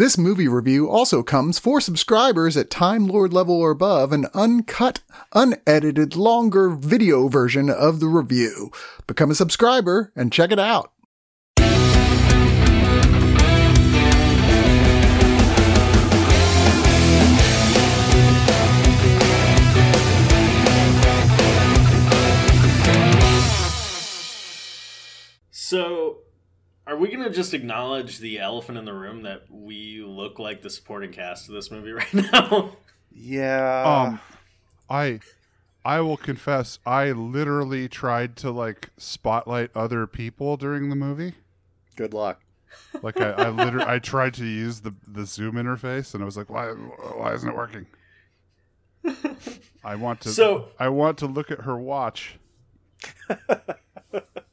This movie review also comes for subscribers at Time Lord level or above an uncut, unedited, longer video version of the review. Become a subscriber and check it out. So, are we going to just acknowledge the elephant in the room that we look like the supporting cast of this movie right now? Yeah. Um, I I will confess, I literally tried to like spotlight other people during the movie. Good luck. Like I, I literally I tried to use the the Zoom interface, and I was like, why why isn't it working? I want to So- I want to look at her watch.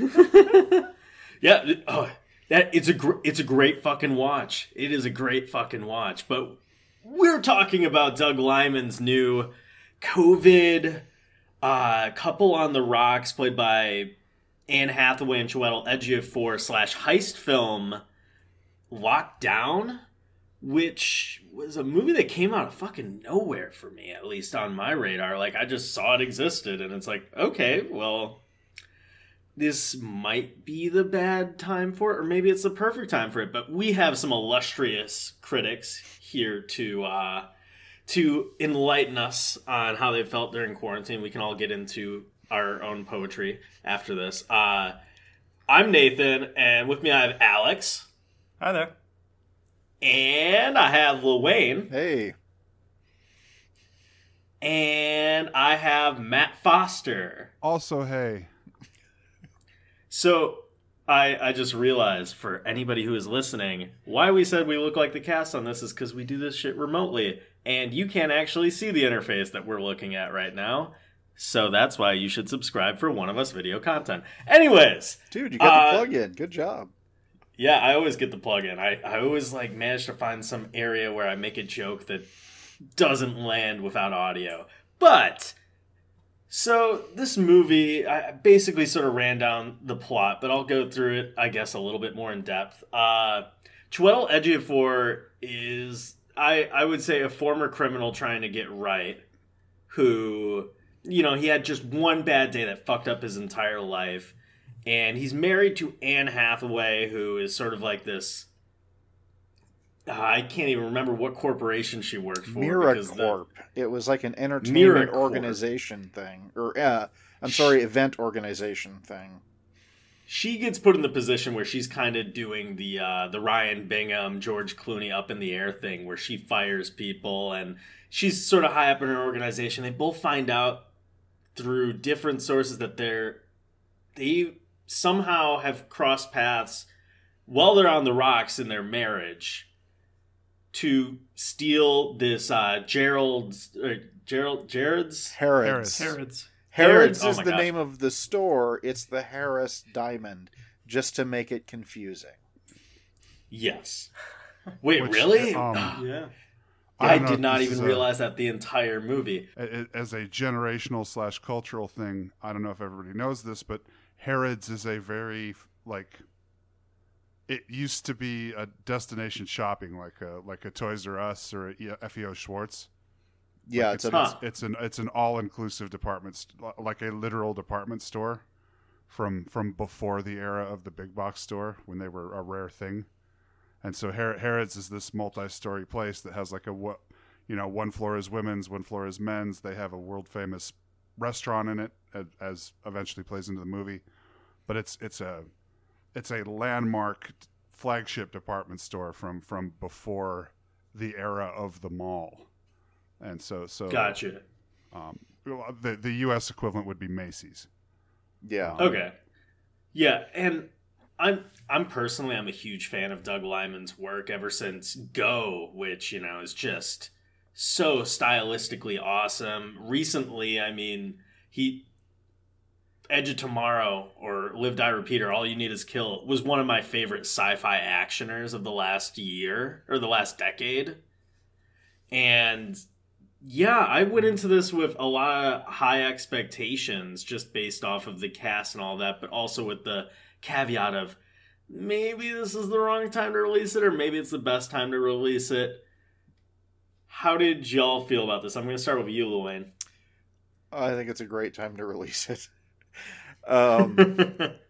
yeah. Oh, that it's a gr- it's a great fucking watch. It is a great fucking watch. But we're talking about Doug Liman's new COVID uh, couple on the rocks, played by Anne Hathaway and Chiwetel Ejiofor slash heist film Locked Down, which was a movie that came out of fucking nowhere for me, at least on my radar. Like I just saw it existed, and it's like, okay, well, this might be the bad time for it, or maybe it's the perfect time for it. But we have some illustrious critics here to uh, to enlighten us on how they felt during quarantine. We can all get into our own poetry after this. Uh, I'm Nathan, and with me I have Alex, Hi there. and I have Lil Wayne, Hey. and I have Matt Foster. Also, hey, So I I just realized for anybody who is listening, why we said we look like the cast on this is because we do this shit remotely, and you can't actually see the interface that we're looking at right now. So that's why you should subscribe for one of us video content. Anyways, Dude, you got Uh, the plug in. Good job. yeah, I always get the plug in. I, I always like manage to find some area where I make a joke that doesn't land without audio. But so this movie, I basically sort of ran down the plot, but I'll go through it, I guess, a little bit more in depth. Uh, Chiwetel Ejiofor is, I I would say, a former criminal trying to get right, who you know he had just one bad day that fucked up his entire life and he's married to Anne Hathaway, who is sort of like this. I can't even remember what corporation she worked for. because the- It was like an entertainment MiraCorp. organization thing. Or, uh, I'm sorry, event organization thing. she gets put in the position where she's kind of doing the uh, the Ryan Bingham, George Clooney up in the air thing, where she fires people, and she's sort of high up in her organization. They both find out through different sources that they're they somehow have crossed paths while they're on the rocks in their marriage to steal this uh, Gerald's uh, Gerald Jared's Harrods. Harris. Herod's. Harrods Harrods, oh is my the gosh. name of the store. It's the Harris Diamond, just to make it confusing. yes. Wait, Which, really? um, Yeah. I, don't did not even is a- realize that the entire movie. a- a- as a generational slash cultural thing, I don't know if everybody knows this, but Harrods is a very like. It used to be a destination shopping, like a like a Toys R Us or a E- FAO Schwarz. Yeah, Like, it's, it's, a, Huh. it's an it's an all inclusive department, st- like a literal department store, from from before the era of the big box store when they were a rare thing. And so Har- Harrods is this multi-story place that has like a what, you know, one floor is women's, one floor is men's. They have a world famous restaurant in it, as, as eventually plays into the movie. But it's it's a it's a landmark flagship department store from from before the era of the mall. And so so Gotcha. um, the the U.S. equivalent would be Macy's. Yeah. Okay. Yeah, and I'm I'm personally I'm a huge fan of Doug Liman's work ever since Go, which you know is just so stylistically awesome. Recently, I mean, he Edge of Tomorrow or Live Die Repeat or All You Need Is Kill was one of my favorite sci-fi actioners of the last year or the last decade. And yeah, I went into this with a lot of high expectations just based off of the cast and all that, but also with the caveat of maybe this is the wrong time to release it or maybe it's the best time to release it. How did y'all feel about this? I'm going to start with you, Lewayne. I think it's a great time to release it. Um,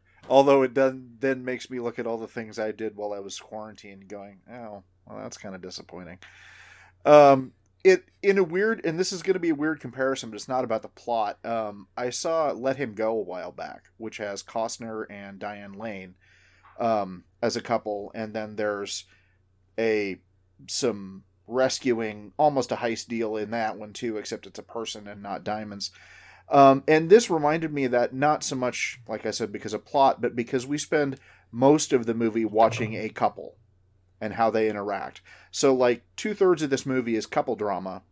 although it then then makes me look at all the things I did while I was quarantined, going, "Oh, well, that's kind of disappointing." Um, it in a weird, and this is going to be a weird comparison, but it's not about the plot. Um, I saw Let Him Go a while back, which has Costner and Diane Lane um, as a couple, and then there's a some rescuing, almost a heist deal in that one too, except it's a person and not diamonds. Um, and this reminded me that not so much, like I said, because of plot, but because we spend most of the movie watching a couple and how they interact. So, like, two thirds of this movie is couple drama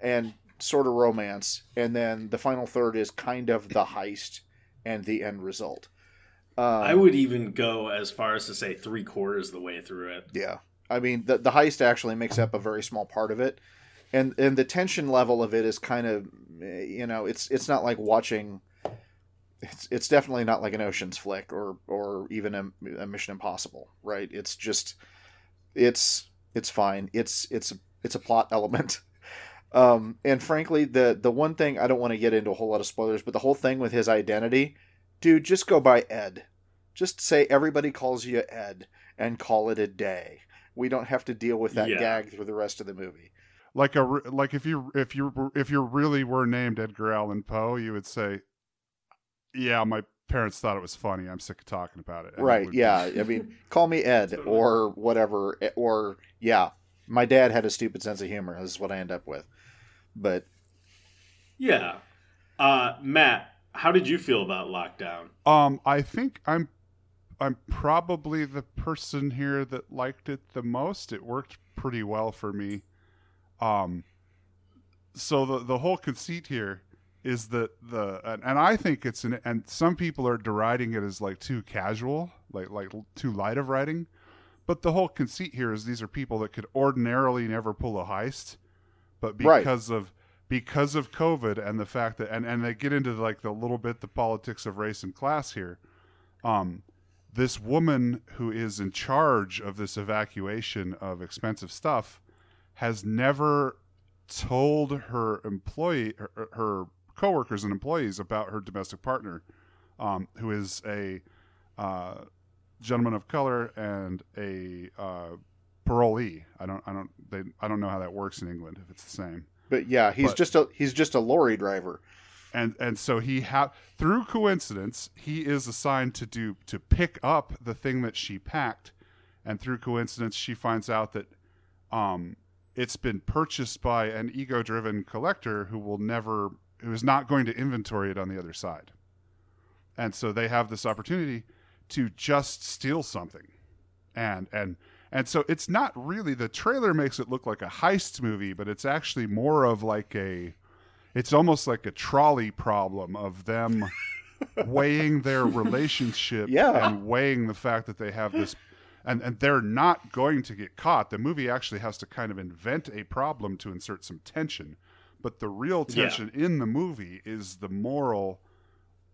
and sort of romance, and then the final third is kind of the heist and the end result. Um, I would even go as far as to say three quarters the way through it. Yeah. I mean, the, the heist actually makes up a very small part of it. And, and the tension level of it is kind of, you know, it's it's not like watching it's it's definitely not like an Ocean's flick or or even a, a Mission Impossible, right? It's just it's it's fine. It's it's it's a plot element. Um, and frankly, the the one thing I don't want to get into a whole lot of spoilers, but the whole thing with his identity, dude, just go by Ed. Just say everybody calls you Ed and call it a day. We don't have to deal with that yeah. gag through the rest of the movie. Like a like if you if you if you really were named Edgar Allan Poe, you would say, "Yeah, my parents thought it was funny. I'm sick of talking about it. And right. It yeah. I mean, call me Ed or whatever. Eh, or, yeah, my dad had a stupid sense of humor. This is what I end up with. But. Yeah. Uh, Matt, how did you feel about lockdown? Um, I think I'm. I'm probably the person here that liked it the most. It worked pretty well for me. Um, so the the whole conceit here is that the and, and I think it's an and some people are deriding it as like too casual, like like too light of writing. But the whole conceit here is these are people that could ordinarily never pull a heist, but because right. of because of COVID and the fact that and, and they get into like the little bit the politics of race and class here. Um, this woman who is in charge of this evacuation of expensive stuff has never told her employee her, her coworkers and employees about her domestic partner, um, who is a uh, gentleman of color and a uh, parolee. I don't, I don't, they, I don't know how that works in England if it's the same. But yeah, he's but, just a he's just a lorry driver. And and so he ha- through coincidence he is assigned to do to pick up the thing that she packed, and through coincidence she finds out that um, it's been purchased by an ego driven collector who will never who is not going to inventory it on the other side. And so they have this opportunity to just steal something. And and and so it's not really the trailer makes it look like a heist movie, but it's actually more of like a it's almost like a trolley problem of them weighing their relationship yeah. and weighing the fact that they have this and and they're not going to get caught. The movie actually has to kind of invent a problem to insert some tension but the real tension yeah. in the movie is the moral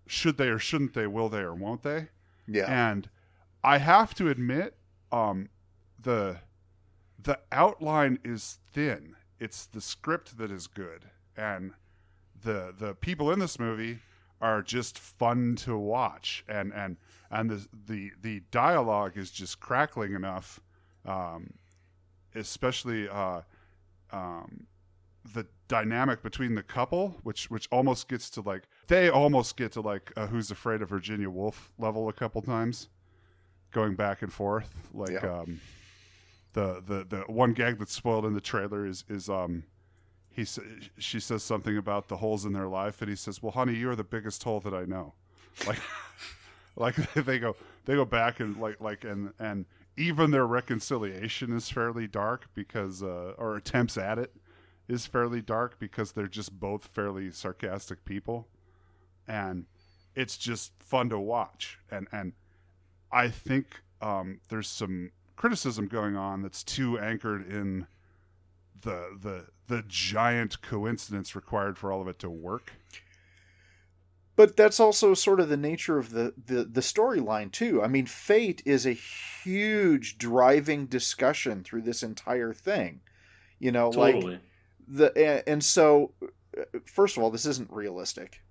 should they or shouldn't they, will they or won't they? Yeah. And I have to admit, um, the the outline is thin. It's the script that is good. And the the people in this movie are just fun to watch and and and the the the dialogue is just crackling enough um, especially uh, um, the dynamic between the couple, which which almost gets to like they almost get to like a Who's Afraid of Virginia Woolf level a couple times, going back and forth. Like yeah. um, the the the one gag that's spoiled in the trailer is is um he she says something about the holes in their life, and he says, "Well, honey, you are the biggest hole that I know." Like, like they go they go back and like like and and even their reconciliation is fairly dark because uh, or attempts at it is fairly dark because they're just both fairly sarcastic people, and it's just fun to watch. And and I think um, there's some criticism going on that's too anchored in the the the giant coincidence required for all of it to work. But that's also sort of the nature of the, the, the storyline, too. I mean, fate is a huge driving discussion through this entire thing. You know, like the and, so first of all this isn't realistic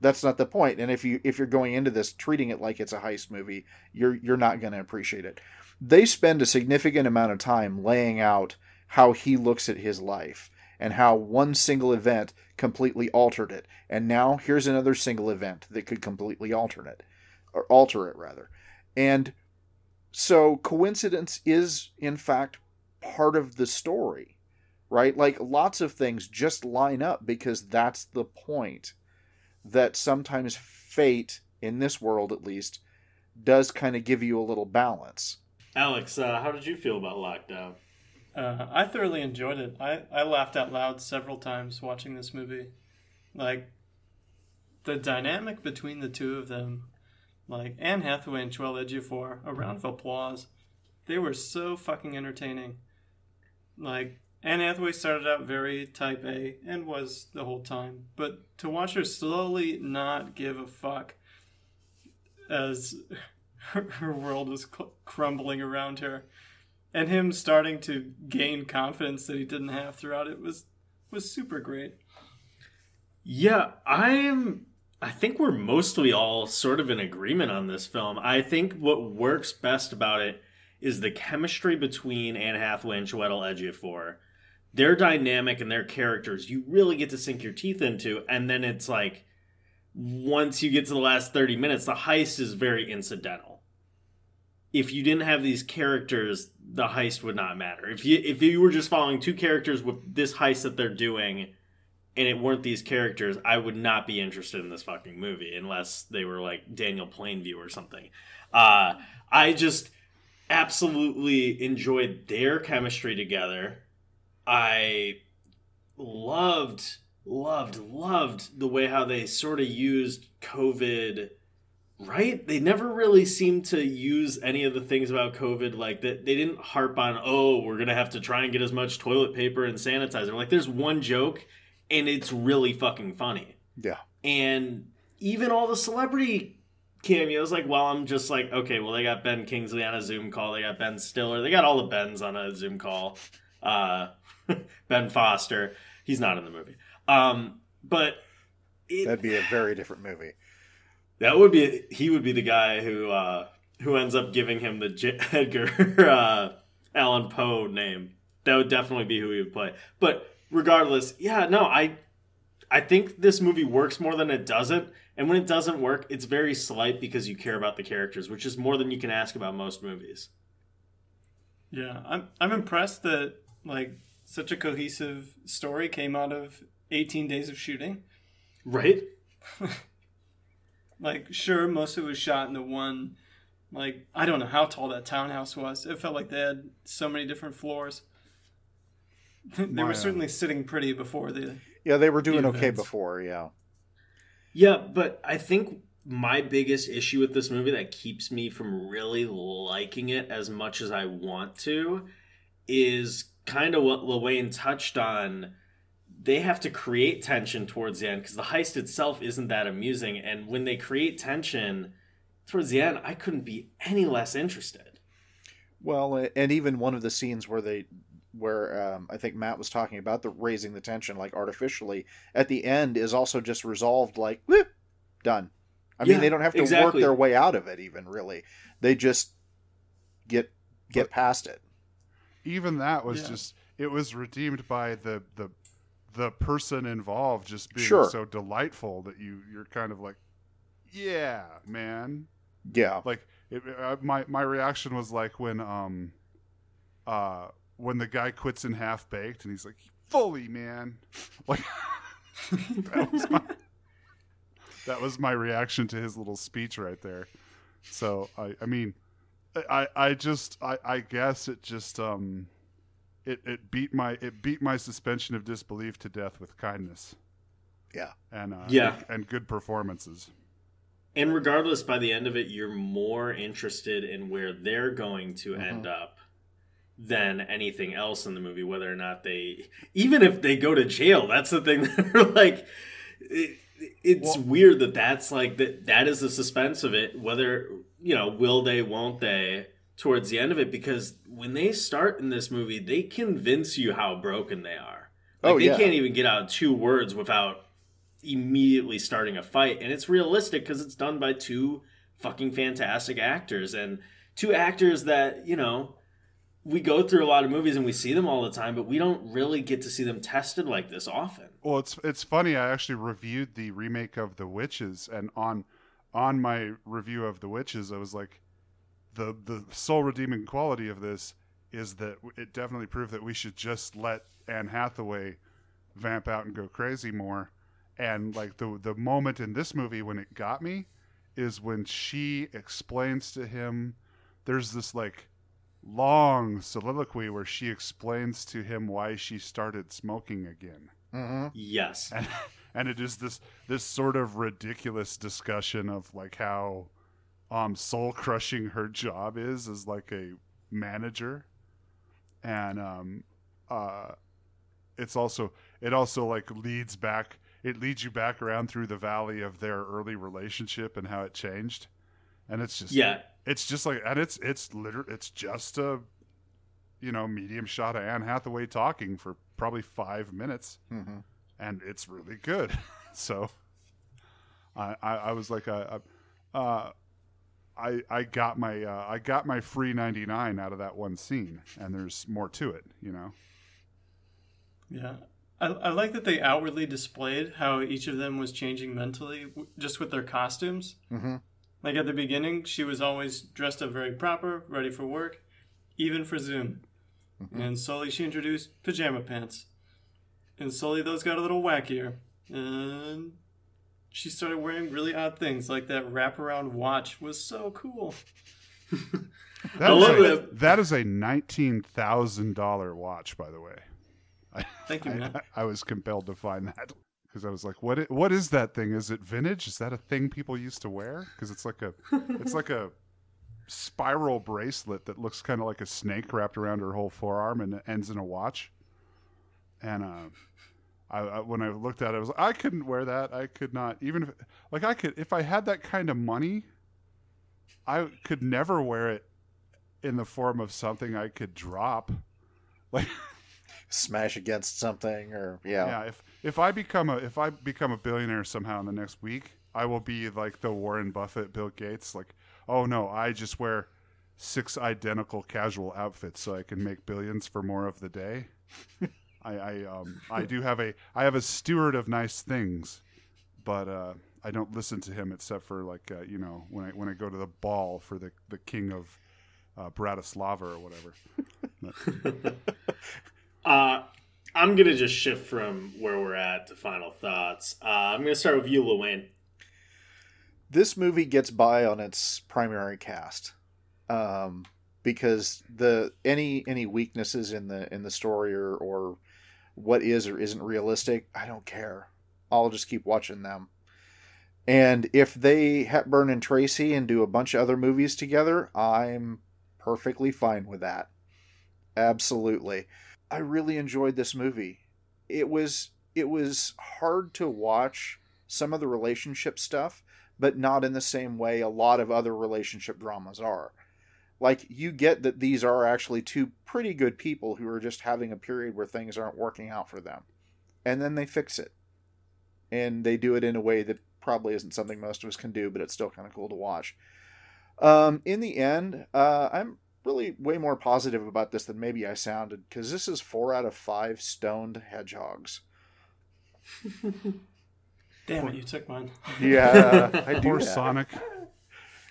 that's not the point and if you if you're going into this treating it like it's a heist movie you're you're not going to appreciate it they spend a significant amount of time laying out how he looks at his life and how one single event completely altered it and now here's another single event that could completely alter it or alter it rather and so coincidence is in fact part of the story right? Like lots of things just line up because that's the point. That sometimes fate, in this world at least, does kind of give you a little balance. Alex, uh, how did you feel about Locked Down? Uh, I thoroughly enjoyed it. I, I laughed out loud several times watching this movie. Like, the dynamic between the two of them, like Anne Hathaway and Joel Ejiofor, a round of applause. They were so fucking entertaining. Like, Anne Hathaway started out very type A and was the whole time, but to watch her slowly not give a fuck as her, her world was cl- crumbling around her and him starting to gain confidence that he didn't have throughout it was was super great. Yeah, I'm. I think we're mostly all sort of in agreement on this film. I think what works best about it is the chemistry between Anne Hathaway and Chiwetel Ejiofor. Their dynamic and their characters, you really get to sink your teeth into, and then it's like once you get to the last 30 minutes, the heist is very incidental. If you didn't have these characters, the heist would not matter. If you if you were just following two characters with this heist that they're doing, and it weren't these characters, I would not be interested in this fucking movie unless they were like Daniel Plainview or something. Uh, I just absolutely enjoyed their chemistry together. I loved, loved, loved the way how they sort of used COVID. Right? They never really seemed to use any of the things about COVID. Like that, they didn't harp on. Oh, we're gonna have to try and get as much toilet paper and sanitizer. Like, there's one joke, and it's really fucking funny. Yeah. And even all the celebrity cameos, like, well, I'm just like, okay, well, they got Ben Kingsley on a Zoom call, they got Ben Stiller, they got all the Bens on a Zoom call. Uh, ben Foster, he's not in the movie. Um, but it, That'd be a very different movie. That would be he would be the guy who uh, who ends up giving him the J- Edgar uh, Allan Poe name. That would definitely be who he would play. But regardless, yeah, no, I I think this movie works more than it doesn't. And when it doesn't work, it's very slight because you care about the characters, which is more than you can ask about most movies. Yeah, I'm I'm impressed that like such a cohesive story came out of 18 days of shooting. Right? Like, sure, most of it was shot in the one. Like, I don't know how tall that townhouse was. It felt like they had so many different floors. they My, were uh, certainly sitting pretty before the. Yeah, they were doing The okay before, yeah. Yeah, but I think my biggest issue with this movie that keeps me from really liking it as much as I want to is kind of what Lewayne touched on. They have to create tension towards the end because the heist itself isn't that amusing. And when they create tension towards the end, I couldn't be any less interested. Well, and even one of the scenes where they, where um, I think Matt was talking about the raising the tension like artificially at the end is also just resolved like whoop, done. I mean, Yeah, they don't have to work their way out of it even really. They just get get past it. even that was Yeah. just it was redeemed by the the the person involved just being Sure. so delightful that you you're kind of like yeah man Yeah. like it, uh, my my reaction was like when um uh when the guy quits in half baked and he's like fully, man. Like that was my that was my reaction to his little speech right there. So I I mean I I just I I guess it just um it it beat my it beat my suspension of disbelief to death with kindness Yeah. and uh, Yeah. and good performances. And regardless, by the end of it, you're more interested in where they're going to end up than anything else in the movie. Whether or not they, even if they go to jail, that's the thing that are like. It, it's weird that that's like that. That is the suspense of it. Whether you know, will they, won't they? Towards the end of it, because when they start in this movie, they convince you how broken they are. Like Oh, they yeah. can't even get out two words without immediately starting a fight and it's realistic because it's done by two fucking fantastic actors and two actors that you know we go through a lot of movies and we see them all the time but we don't really get to see them tested like this often Well, it's it's funny. I actually reviewed the remake of The Witches, and on on my review of The Witches, I was like, the the sole redeeming quality of this is that it definitely proved that we should just let Anne Hathaway vamp out and go crazy more. And like the the moment in this movie when it got me is when she explains to him. There's this like long soliloquy where she explains to him why she started smoking again Mm-hmm. yes and and it is this this sort of ridiculous discussion of like how um soul crushing her job is as like a manager and um uh it's also it also like leads back it leads you back around through the valley of their early relationship and how it changed and it's just yeah it's just like and it's it's literally it's just a you know medium shot of Anne Hathaway talking for probably five minutes Mm-hmm. and it's really good. so I, I I was like uh, uh I I got my uh, I got my free ninety nine out of that one scene, and there's more to it, you know. Yeah. I, I like that they outwardly displayed how each of them was changing mentally w- just with their costumes. Mm-hmm. Like at the beginning, she was always dressed up very proper, ready for work, even for Zoom. And slowly she introduced pajama pants. And slowly those got a little wackier. And she started wearing really odd things, like that wraparound watch was so cool. That I is love a, that- is a nineteen thousand dollar watch, by the way. Thank you, man. I, I was compelled to find that because I was like, "What? What is that thing? Is it vintage? Is that a thing people used to wear? Because it's like a, it's like a spiral bracelet that looks kind of like a snake wrapped around her whole forearm and ends in a watch. And uh, I, I when I looked at it, I was like, I couldn't wear that. I could not even if, like I could if I had that kind of money, I could never wear it in the form of something I could drop. Like Smash against something, or yeah, yeah, if if I become a if I become a billionaire somehow in the next week, I will be like the Warren Buffett, Bill Gates. Like, oh no, I just wear six identical casual outfits so I can make billions for more of the day. I, I um I do have a I have a steward of nice things, but uh, I don't listen to him except for like uh, you know when I when I go to the ball for the the king of uh, Bratislava or whatever. Uh, I'm gonna just shift from where we're at to final thoughts. Uh, I'm gonna start with you, Lewin. this movie gets by on its primary cast um, because the any any weaknesses in the in the story or, or what is or isn't realistic i don't care. I'll just keep watching them. And if they hepburn and tracy and do a bunch of other movies together i'm perfectly fine with that. Absolutely. I really enjoyed this movie. It was it was hard to watch some of the relationship stuff but not in the same way a lot of other relationship dramas are. Like, you get that these are actually two pretty good people who are just having a period where things aren't working out for them. And then they fix it. And they do it in a way that probably isn't something most of us can do, but it's still kind of cool to watch. Um, in the end, uh, I'm really way more positive about this than maybe I sounded, because this is four out of five stoned hedgehogs. Damn it, you took mine. Yeah, I do. Poor that. Sonic.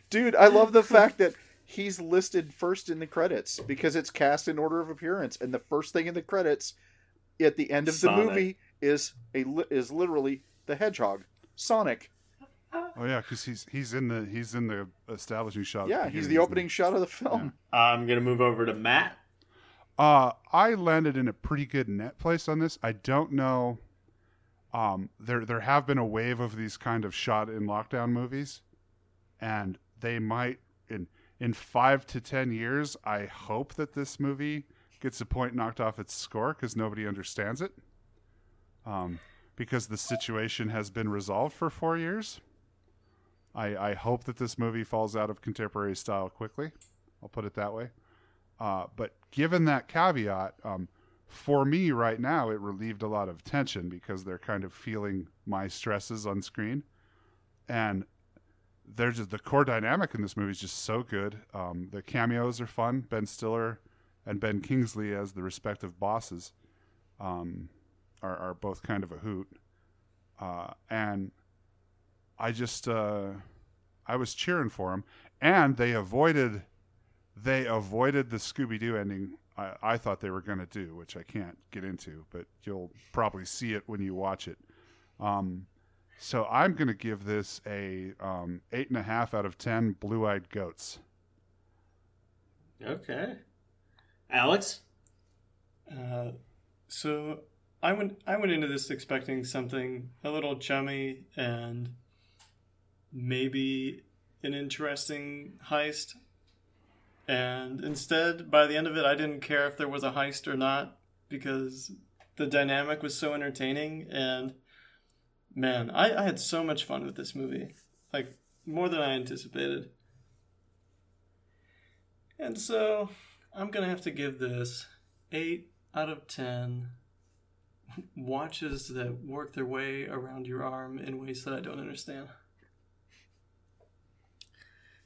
Dude, I love the fact that he's listed first in the credits because it's cast in order of appearance, and the first thing in the credits at the end of the movie is a is literally the hedgehog, Sonic. Oh yeah, because he's he's in the he's in the establishing shot. Yeah, beginning, he's the isn't opening shot of the film. I'm gonna move over to Matt. Uh, I landed in a pretty good net place on this. I don't know. Um, there there have been a wave of these kind of shot in lockdown movies, and they might in in five to ten years. I hope that this movie gets a point knocked off its score because nobody understands it. Um, because the situation has been resolved for four years. I I hope that this movie falls out of contemporary style quickly. I'll put it that way. Uh, but given that caveat, um, for me right now, it relieved a lot of tension because they're kind of feeling my stresses on screen, and there's just the core dynamic in this movie is just so good. Um, the cameos are fun. Ben Stiller and Ben Kingsley as the respective bosses um, are, are both kind of a hoot, uh, and I just uh, I was cheering for them, and they avoided they avoided the Scooby Doo ending I, I thought they were going to do, which I can't get into, but you'll probably see it when you watch it. Um, so I'm going to give this a um, eight and a half out of ten blue-eyed goats. Okay. Alex? Uh, so I went I went into this expecting something a little chummy and maybe an interesting heist. And instead, by the end of it, I didn't care if there was a heist or not because the dynamic was so entertaining. And man, I, I had so much fun with this movie. Like, more than I anticipated. And so, I'm going to have to give this 8 out of 10 watches that work their way around your arm in ways that I don't understand.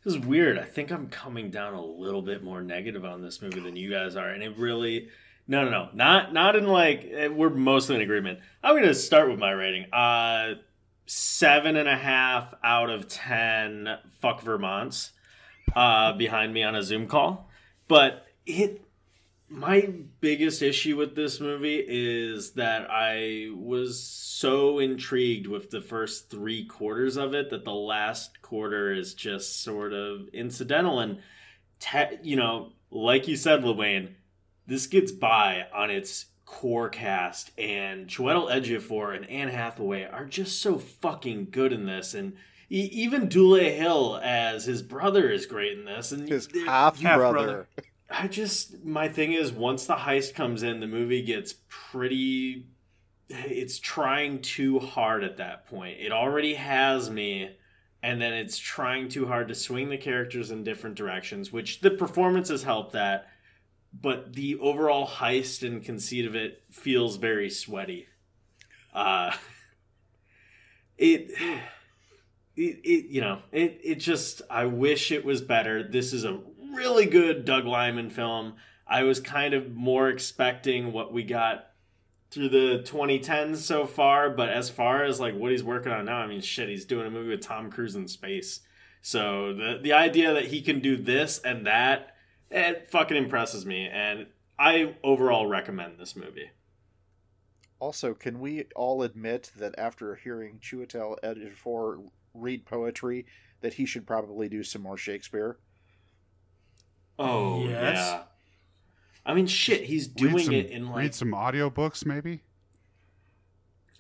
This is weird. I think I'm coming down a little bit more negative on this movie than you guys are, and it really. No, no, no, not not in like eh, we're mostly in agreement. I'm gonna start with my rating. Uh, seven and a half out of ten. Fuck Vermont's uh, behind me on a Zoom call, but it. My biggest issue with this movie is that I was so intrigued with the first three quarters of it that the last quarter is just sort of incidental and, te- you know, like you said, Lewayne, this gets by on its core cast, and Chiwetel Ejiofor and Anne Hathaway are just so fucking good in this, and e- even Dule Hill as his brother is great in this, and His half brother. I just my thing is once the heist comes in, the movie gets pretty. It's trying too hard at that point. It already has me, and then it's trying too hard to swing the characters in different directions, which the performances help that. But the overall heist and conceit of it feels very sweaty. Uh, it, it, it, you know, it, it just. I wish it was better. This is a really good Doug Liman film. I was kind of more expecting what we got through the 2010s so far, but as far as like what he's working on now, I mean, shit, he's doing a movie with Tom Cruise in space. So the the idea that he can do this and that, it fucking impresses me, and I overall recommend this movie. Also, can we all admit that after hearing Chiwetel Ejiofor read poetry, that he should probably do some more Shakespeare? Oh Yes. yeah. I mean, shit, he's doing some, it in like read some audiobooks, maybe.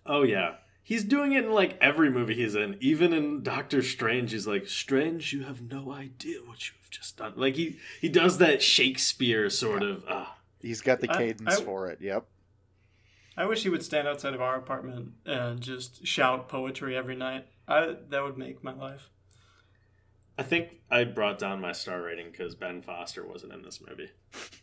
Oh yeah. He's doing it in like every movie he's in. Even in Doctor Strange, he's like, Strange, you have no idea what you have just done. Like he he does that Shakespeare sort of uh He's got the I- cadence I- for it. Yep. I wish he would stand outside of our apartment and just shout poetry every night. I that would make my life. I think I brought down my star rating because Ben Foster wasn't in this movie.